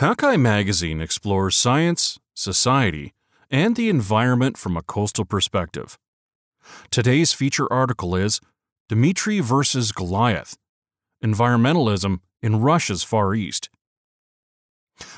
Hakai Magazine explores science, society, and the environment from a coastal perspective. Today's feature article is Dmitry versus Goliath Environmentalism in Russia's Far East.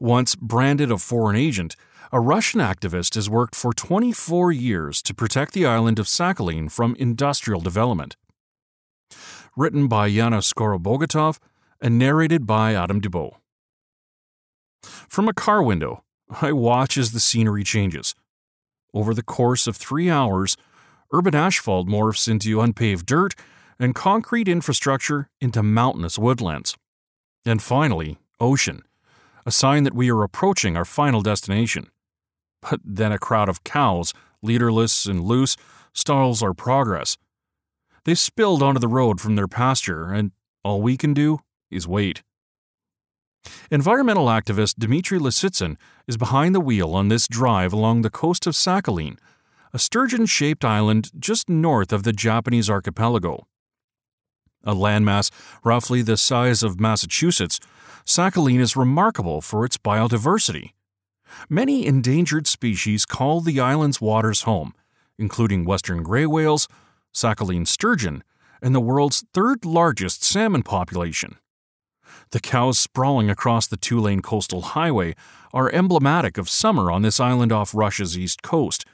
Once branded a foreign agent, a Russian activist has worked for 24 years to protect the island of Sakhalin from industrial development. Written by Yana Skorobogatov and narrated by Adam Dubow. From a car window, I watch as the scenery changes. Over the course of three hours, urban asphalt morphs into unpaved dirt and concrete infrastructure into mountainous woodlands. And finally, ocean, a sign that we are approaching our final destination. But then a crowd of cows, leaderless and loose, stalls our progress. They've spilled onto the road from their pasture, and all we can do is wait. Environmental activist Dmitry Lisitsyn is behind the wheel on this drive along the coast of Sakhalin, a sturgeon shaped island just north of the Japanese archipelago. A landmass roughly the size of Massachusetts, Sakhalin is remarkable for its biodiversity. Many endangered species call the island's waters home, including western gray whales, Sakhalin sturgeon, and the world's third largest salmon population. The cows sprawling across the two lane coastal highway are emblematic of summer on this island off Russia's east coast,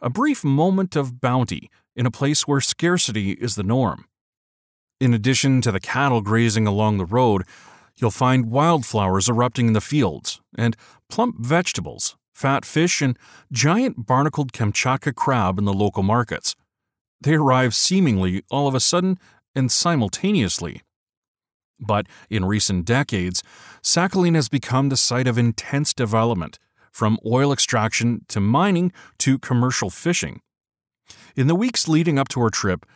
a brief moment of bounty in a place where scarcity is the norm. In addition to the cattle grazing along the road, you'll find wildflowers erupting in the fields, and plump vegetables, fat fish, and giant barnacled Kamchatka crab in the local markets. They arrive seemingly all of a sudden and simultaneously. But in recent decades, Sakhalin has become the site of intense development, from oil extraction to mining to commercial fishing. In the weeks leading up to our trip,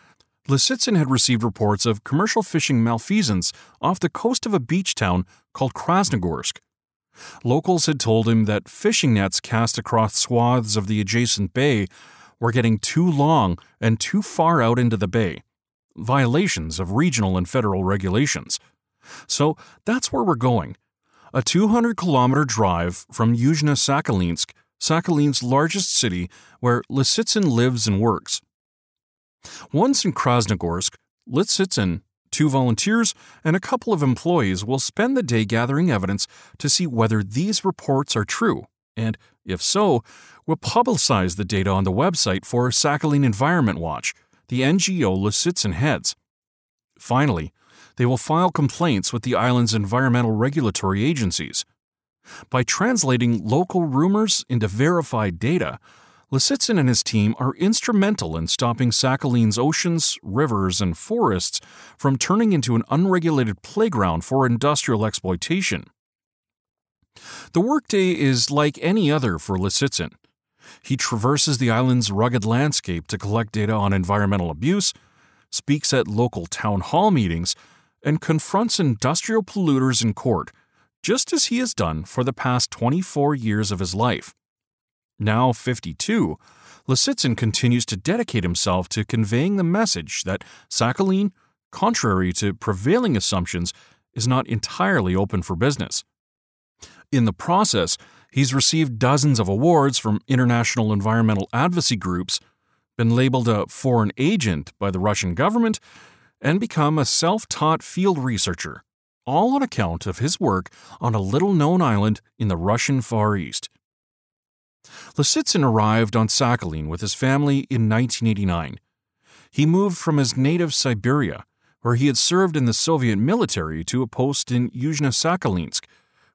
Lisitsyn had received reports of commercial fishing malfeasance off the coast of a beach town called Krasnogorsk. Locals had told him that fishing nets cast across swaths of the adjacent bay were getting too long and too far out into the bay, violations of regional and federal regulations. So that's where we're going. A 200 kilometer drive from Yuzhno Sakhalinsk, Sakhalin's largest city, where Lisitsyn lives and works. Once in Krasnogorsk, Lisitsyn, two volunteers, and a couple of employees will spend the day gathering evidence to see whether these reports are true, and, if so, will publicize the data on the website for Sakhalin Environment Watch, the NGO Lisitsyn heads. Finally, they will file complaints with the island's environmental regulatory agencies. By translating local rumors into verified data, Lisitsyn and his team are instrumental in stopping Sakhalin's oceans, rivers, and forests from turning into an unregulated playground for industrial exploitation. The workday is like any other for Lisitsyn. He traverses the island's rugged landscape to collect data on environmental abuse, speaks at local town hall meetings, and confronts industrial polluters in court, just as he has done for the past 24 years of his life. Now 52, Lisitsyn continues to dedicate himself to conveying the message that Sakhalin, contrary to prevailing assumptions, is not entirely open for business. In the process, he's received dozens of awards from international environmental advocacy groups, been labeled a foreign agent by the Russian government, and become a self taught field researcher, all on account of his work on a little known island in the Russian Far East. Lisitsyn arrived on Sakhalin with his family in 1989. He moved from his native Siberia, where he had served in the Soviet military, to a post in Yuzhno Sakhalinsk,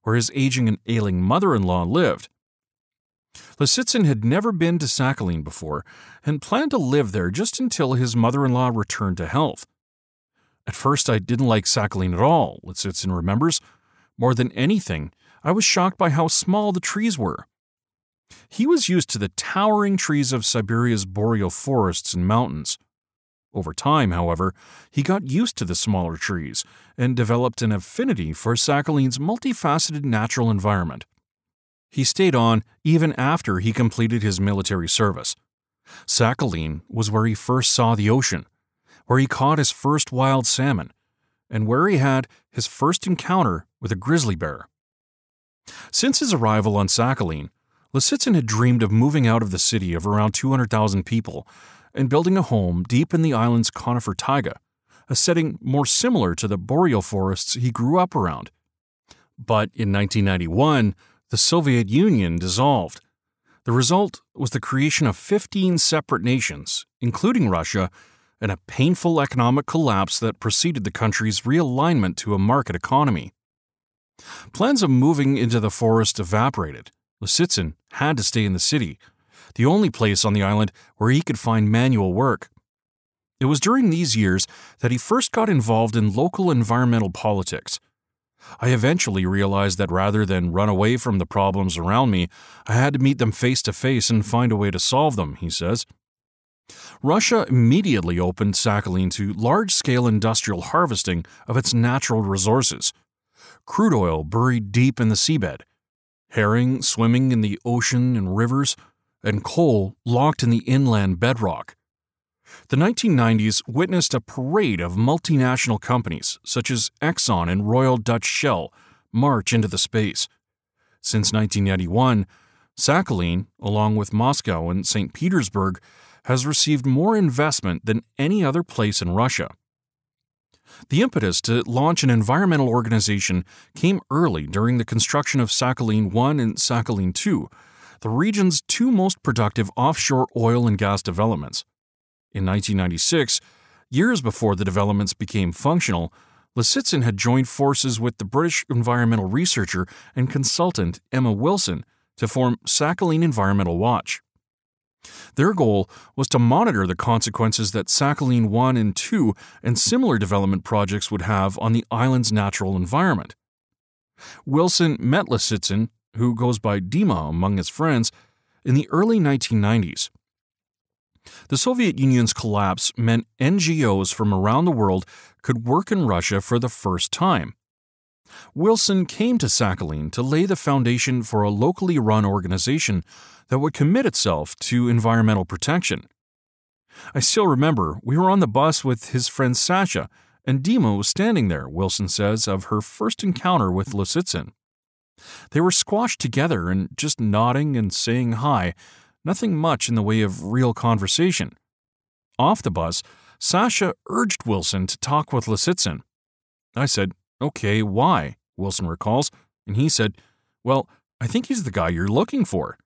where his aging and ailing mother in law lived. Lisitsyn had never been to Sakhalin before and planned to live there just until his mother in law returned to health. At first, I didn't like Sakhalin at all, Lisitsyn remembers. More than anything, I was shocked by how small the trees were. He was used to the towering trees of Siberia's boreal forests and mountains. Over time, however, he got used to the smaller trees and developed an affinity for Sakhalin's multifaceted natural environment. He stayed on even after he completed his military service. Sakhalin was where he first saw the ocean, where he caught his first wild salmon, and where he had his first encounter with a grizzly bear. Since his arrival on Sakhalin, Lisitsyn had dreamed of moving out of the city of around 200,000 people and building a home deep in the island's conifer taiga, a setting more similar to the boreal forests he grew up around. But in 1991, the Soviet Union dissolved. The result was the creation of 15 separate nations, including Russia, and a painful economic collapse that preceded the country's realignment to a market economy. Plans of moving into the forest evaporated. Lisitsyn had to stay in the city, the only place on the island where he could find manual work. It was during these years that he first got involved in local environmental politics. I eventually realized that rather than run away from the problems around me, I had to meet them face to face and find a way to solve them, he says. Russia immediately opened Sakhalin to large scale industrial harvesting of its natural resources crude oil buried deep in the seabed, herring swimming in the ocean and rivers, and coal locked in the inland bedrock. The 1990s witnessed a parade of multinational companies such as Exxon and Royal Dutch Shell march into the space. Since 1991, Sakhalin, along with Moscow and St. Petersburg, has received more investment than any other place in Russia. The impetus to launch an environmental organization came early during the construction of Sakhalin 1 and Sakhalin 2, the region's two most productive offshore oil and gas developments. In 1996, years before the developments became functional, Lisitsyn had joined forces with the British environmental researcher and consultant Emma Wilson to form Sakhalin Environmental Watch. Their goal was to monitor the consequences that Sakhalin 1 and 2 and similar development projects would have on the island's natural environment. Wilson met Lisitsyn, who goes by Dima among his friends, in the early 1990s. The Soviet Union's collapse meant NGOs from around the world could work in Russia for the first time. Wilson came to Sakhalin to lay the foundation for a locally run organization that would commit itself to environmental protection. I still remember we were on the bus with his friend Sasha, and Dima was standing there, Wilson says, of her first encounter with Lisitsyn. They were squashed together and just nodding and saying hi, nothing much in the way of real conversation. Off the bus, Sasha urged Wilson to talk with Lisitsyn. I said, Okay, why? Wilson recalls, and he said, Well, I think he's the guy you're looking for.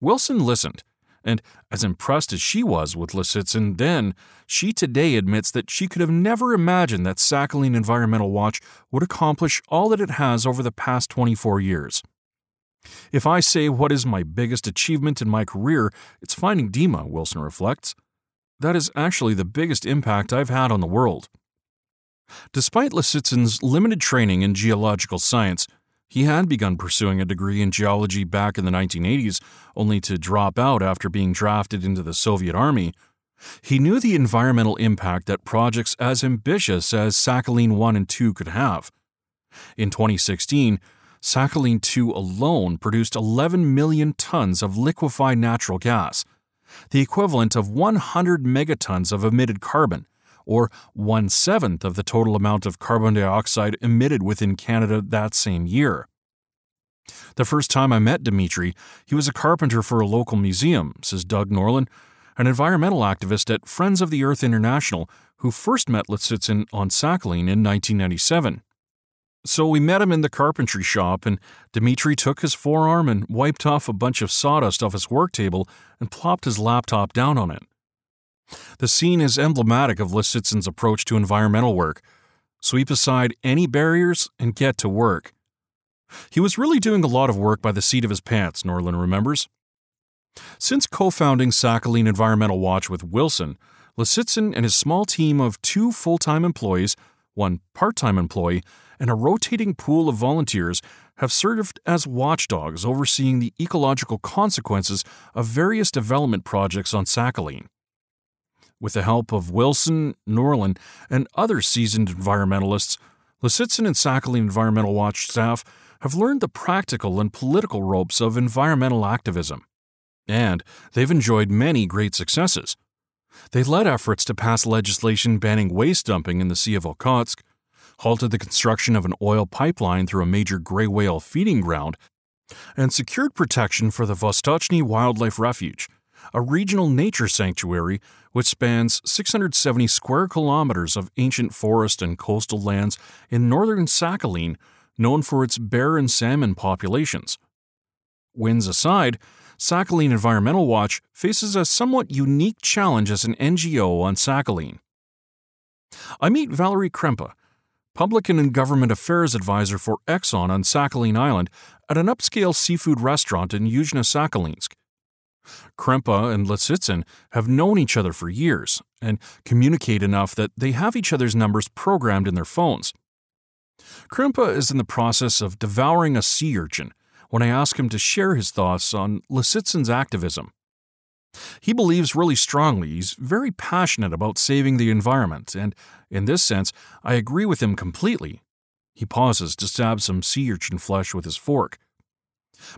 Wilson listened, and as impressed as she was with Lisitsyn then, she today admits that she could have never imagined that Sakhalin Environmental Watch would accomplish all that it has over the past 24 years. If I say what is my biggest achievement in my career, it's finding Dima, Wilson reflects. That is actually the biggest impact I've had on the world. Despite Lisitsyn's limited training in geological science, he had begun pursuing a degree in geology back in the 1980s, only to drop out after being drafted into the Soviet Army. He knew the environmental impact that projects as ambitious as Sakhalin 1 and 2 could have. In 2016, Sakhalin 2 alone produced 11 million tons of liquefied natural gas, the equivalent of 100 megatons of emitted carbon, or one seventh of the total amount of carbon dioxide emitted within Canada that same year. The first time I met Dimitri, he was a carpenter for a local museum, says Doug Norlen, an environmental activist at Friends of the Earth International who first met Lisitsyn on Sakhalin in 1997. So we met him in the carpentry shop, and Dimitri took his forearm and wiped off a bunch of sawdust off his work table and plopped his laptop down on it. The scene is emblematic of Lisitsyn's approach to environmental work sweep aside any barriers and get to work. He was really doing a lot of work by the seat of his pants, Norlen remembers. Since co founding Sakhalin Environmental Watch with Wilson, Lisitsyn and his small team of two full time employees, one part time employee, and a rotating pool of volunteers have served as watchdogs overseeing the ecological consequences of various development projects on Sakhalin. With the help of Wilson, Norlen, and other seasoned environmentalists, Lisitsyn and Sakhalin Environmental Watch staff have learned the practical and political ropes of environmental activism. And they've enjoyed many great successes. They led efforts to pass legislation banning waste dumping in the Sea of Okhotsk, halted the construction of an oil pipeline through a major gray whale feeding ground, and secured protection for the Vostochny Wildlife Refuge, a regional nature sanctuary which spans 670 square kilometers of ancient forest and coastal lands in northern Sakhalin, known for its bear and salmon populations. Winds aside, Sakhalin Environmental Watch faces a somewhat unique challenge as an NGO on Sakhalin. I meet Valerie Krempa, Public and Government Affairs Advisor for Exxon on Sakhalin Island, at an upscale seafood restaurant in Yuzhno Sakhalinsk. Krempa and Lisitsyn have known each other for years and communicate enough that they have each other's numbers programmed in their phones. Krempa is in the process of devouring a sea urchin when I ask him to share his thoughts on Lisitsyn's activism. He believes really strongly, he's very passionate about saving the environment, and in this sense, I agree with him completely. He pauses to stab some sea urchin flesh with his fork.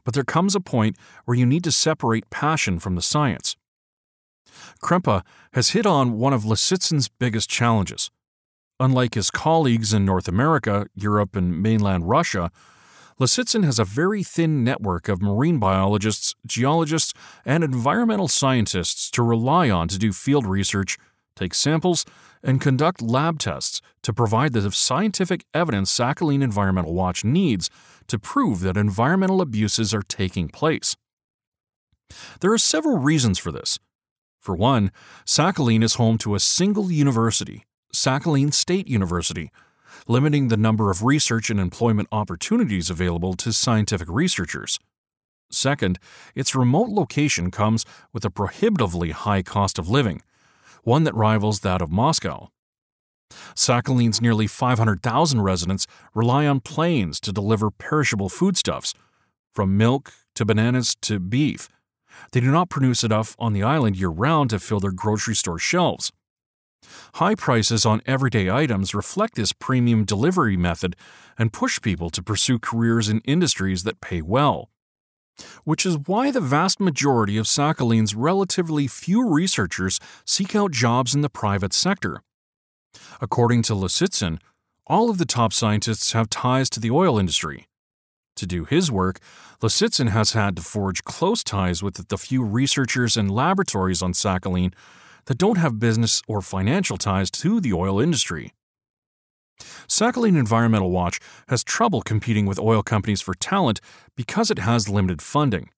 But there comes a point where you need to separate passion from the science. Krempa has hit on one of Lisitsyn's biggest challenges. Unlike his colleagues in North America, Europe, and mainland Russia, Lisitsyn has a very thin network of marine biologists, geologists, and environmental scientists to rely on to do field research, take samples, and conduct lab tests to provide the scientific evidence Sakhalin Environmental Watch needs to prove that environmental abuses are taking place. There are several reasons for this. For one, Sakhalin is home to a single university, Sakhalin State University, limiting the number of research and employment opportunities available to scientific researchers. Second, its remote location comes with a prohibitively high cost of living, one that rivals that of Moscow. Sakhalin's nearly 500,000 residents rely on planes to deliver perishable foodstuffs, from milk to bananas to beef. They do not produce enough on the island year round to fill their grocery store shelves. High prices on everyday items reflect this premium delivery method and push people to pursue careers in industries that pay well. Which is why the vast majority of Sakhalin's relatively few researchers seek out jobs in the private sector. According to Lisitsyn, all of the top scientists have ties to the oil industry. To do his work, Lisitsyn has had to forge close ties with the few researchers and laboratories on Sakhalin that don't have business or financial ties to the oil industry. Sakhalin Environmental Watch has trouble competing with oil companies for talent because it has limited funding.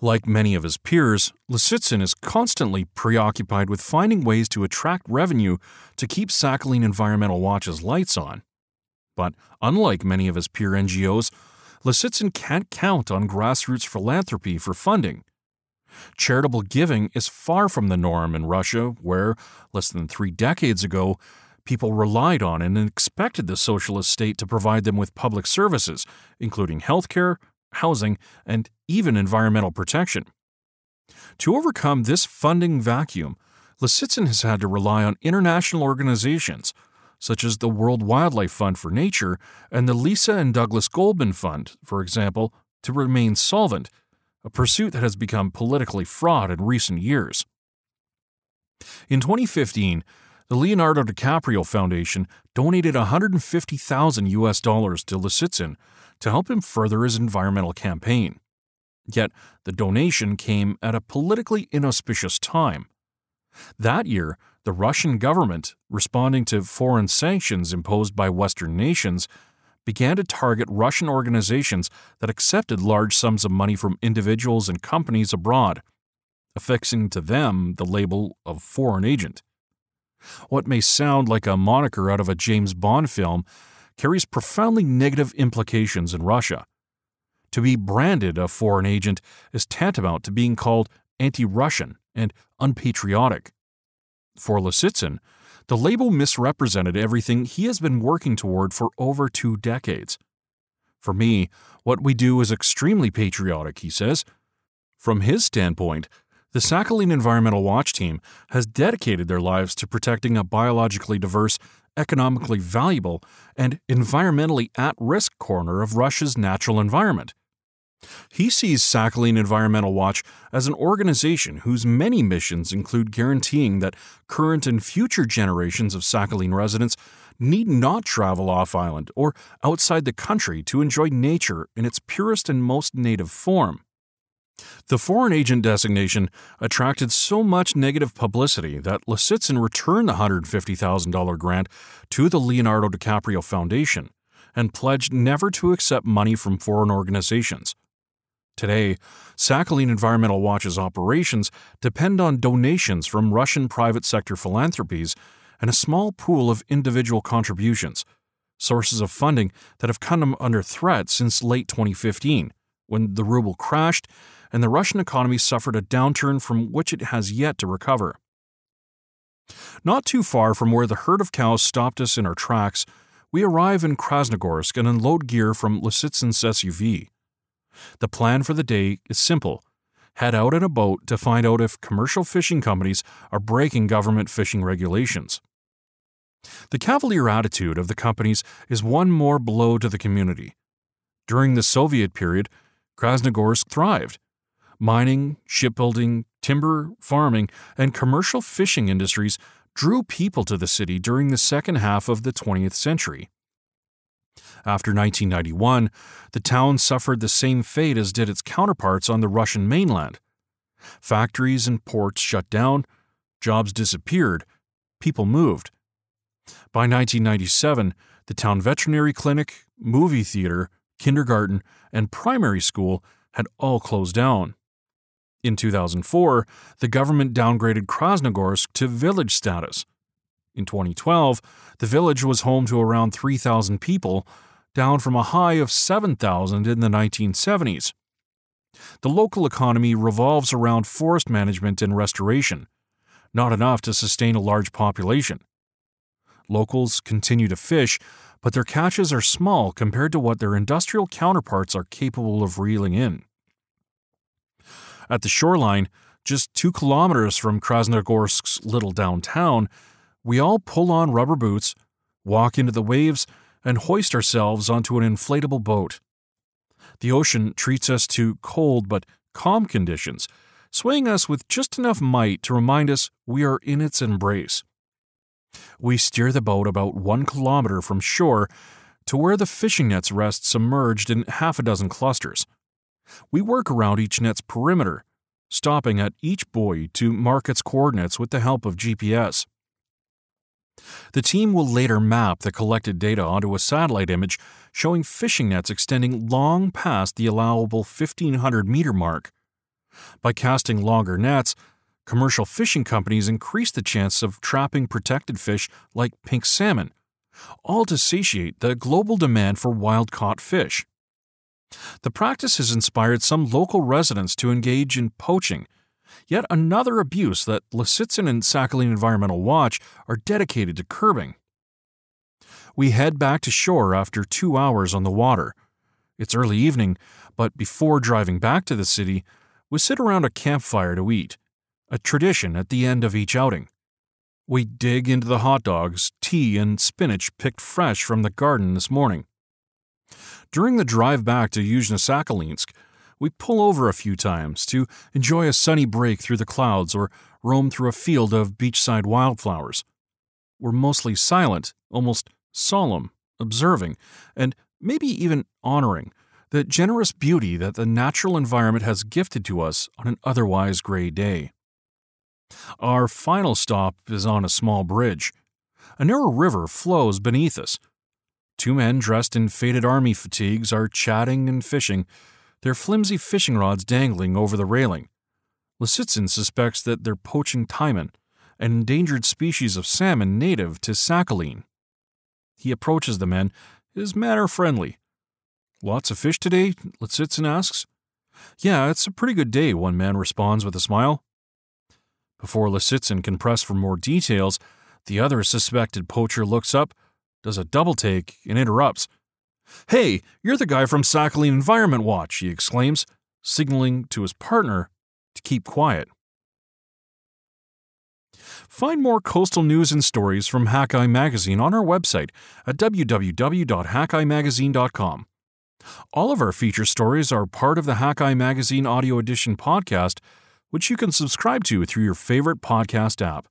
Like many of his peers, Lisitsyn is constantly preoccupied with finding ways to attract revenue to keep Sakhalin Environmental Watch's lights on. But unlike many of his peer NGOs, Lisitsyn can't count on grassroots philanthropy for funding. Charitable giving is far from the norm in Russia, where, less than three decades ago, people relied on and expected the socialist state to provide them with public services, including healthcare, housing, and even environmental protection. To overcome this funding vacuum, Lisitsyn has had to rely on international organizations, such as the World Wildlife Fund for Nature and the Lisa and Douglas Goldman Fund, for example, to remain solvent a pursuit that has become politically fraught in recent years. In 2015, the Leonardo DiCaprio Foundation donated 150,000 US dollars to Lisitsyn to help him further his environmental campaign. Yet, the donation came at a politically inauspicious time. That year, the Russian government, responding to foreign sanctions imposed by Western nations, began to target Russian organizations that accepted large sums of money from individuals and companies abroad, affixing to them the label of foreign agent. What may sound like a moniker out of a James Bond film carries profoundly negative implications in Russia. To be branded a foreign agent is tantamount to being called anti Russian and unpatriotic. For Lisitsyn, the label misrepresented everything he has been working toward for over two decades. For me, what we do is extremely patriotic, he says. From his standpoint, the Sakhalin Environmental Watch Team has dedicated their lives to protecting a biologically diverse, economically valuable, and environmentally at risk corner of Russia's natural environment. He sees Sakhalin Environmental Watch as an organization whose many missions include guaranteeing that current and future generations of Sakhalin residents need not travel off island or outside the country to enjoy nature in its purest and most native form. The foreign agent designation attracted so much negative publicity that Lisitsyn returned the $150,000 grant to the Leonardo DiCaprio Foundation and pledged never to accept money from foreign organizations. Today, Sakhalin Environmental Watch's operations depend on donations from Russian private sector philanthropies and a small pool of individual contributions, sources of funding that have come under threat since late 2015, when the ruble crashed and the Russian economy suffered a downturn from which it has yet to recover. Not too far from where the herd of cows stopped us in our tracks, we arrive in Krasnogorsk and unload gear from Lisitsyn's SUV. The plan for the day is simple head out in a boat to find out if commercial fishing companies are breaking government fishing regulations. The cavalier attitude of the companies is one more blow to the community. During the Soviet period, Krasnogorsk thrived. Mining, shipbuilding, timber, farming, and commercial fishing industries drew people to the city during the second half of the 20th century. After 1991, the town suffered the same fate as did its counterparts on the Russian mainland. Factories and ports shut down, jobs disappeared, people moved. By 1997, the town veterinary clinic, movie theater, kindergarten, and primary school had all closed down. In 2004, the government downgraded Krasnogorsk to village status. In 2012, the village was home to around 3,000 people, down from a high of 7,000 in the 1970s. The local economy revolves around forest management and restoration, not enough to sustain a large population. Locals continue to fish, but their catches are small compared to what their industrial counterparts are capable of reeling in. At the shoreline, just two kilometers from Krasnogorsk's little downtown, we all pull on rubber boots, walk into the waves, and hoist ourselves onto an inflatable boat. The ocean treats us to cold but calm conditions, swaying us with just enough might to remind us we are in its embrace. We steer the boat about one kilometer from shore to where the fishing nets rest submerged in half a dozen clusters. We work around each net's perimeter, stopping at each buoy to mark its coordinates with the help of GPS. The team will later map the collected data onto a satellite image showing fishing nets extending long past the allowable 1500 meter mark. By casting longer nets, commercial fishing companies increase the chance of trapping protected fish like pink salmon, all to satiate the global demand for wild caught fish. The practice has inspired some local residents to engage in poaching, yet another abuse that Lisitsyn and Sakhalin Environmental Watch are dedicated to curbing. We head back to shore after two hours on the water. It's early evening, but before driving back to the city, we sit around a campfire to eat, a tradition at the end of each outing. We dig into the hot dogs, tea, and spinach picked fresh from the garden this morning. During the drive back to Yuzhno Sakhalinsk, we pull over a few times to enjoy a sunny break through the clouds or roam through a field of beachside wildflowers. We're mostly silent, almost solemn, observing, and maybe even honoring the generous beauty that the natural environment has gifted to us on an otherwise gray day. Our final stop is on a small bridge. A narrow river flows beneath us, Two men dressed in faded army fatigues are chatting and fishing, their flimsy fishing rods dangling over the railing. Lisitsyn suspects that they're poaching taimen, an endangered species of salmon native to Sakhalin. He approaches the men, his manner friendly. Lots of fish today? Lisitsyn asks. Yeah, it's a pretty good day, one man responds with a smile. Before Lisitsyn can press for more details, the other suspected poacher looks up does a double take, and interrupts. Hey, you're the guy from Sakhalin Environment Watch, he exclaims, signaling to his partner to keep quiet. Find more coastal news and stories from Hakai Magazine on our website at www.hakaimagazine.com. All of our feature stories are part of the Hakai Magazine Audio Edition podcast, which you can subscribe to through your favorite podcast app.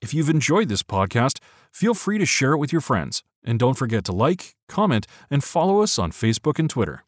If you've enjoyed this podcast, feel free to share it with your friends, and don't forget to like, comment, and follow us on Facebook and Twitter.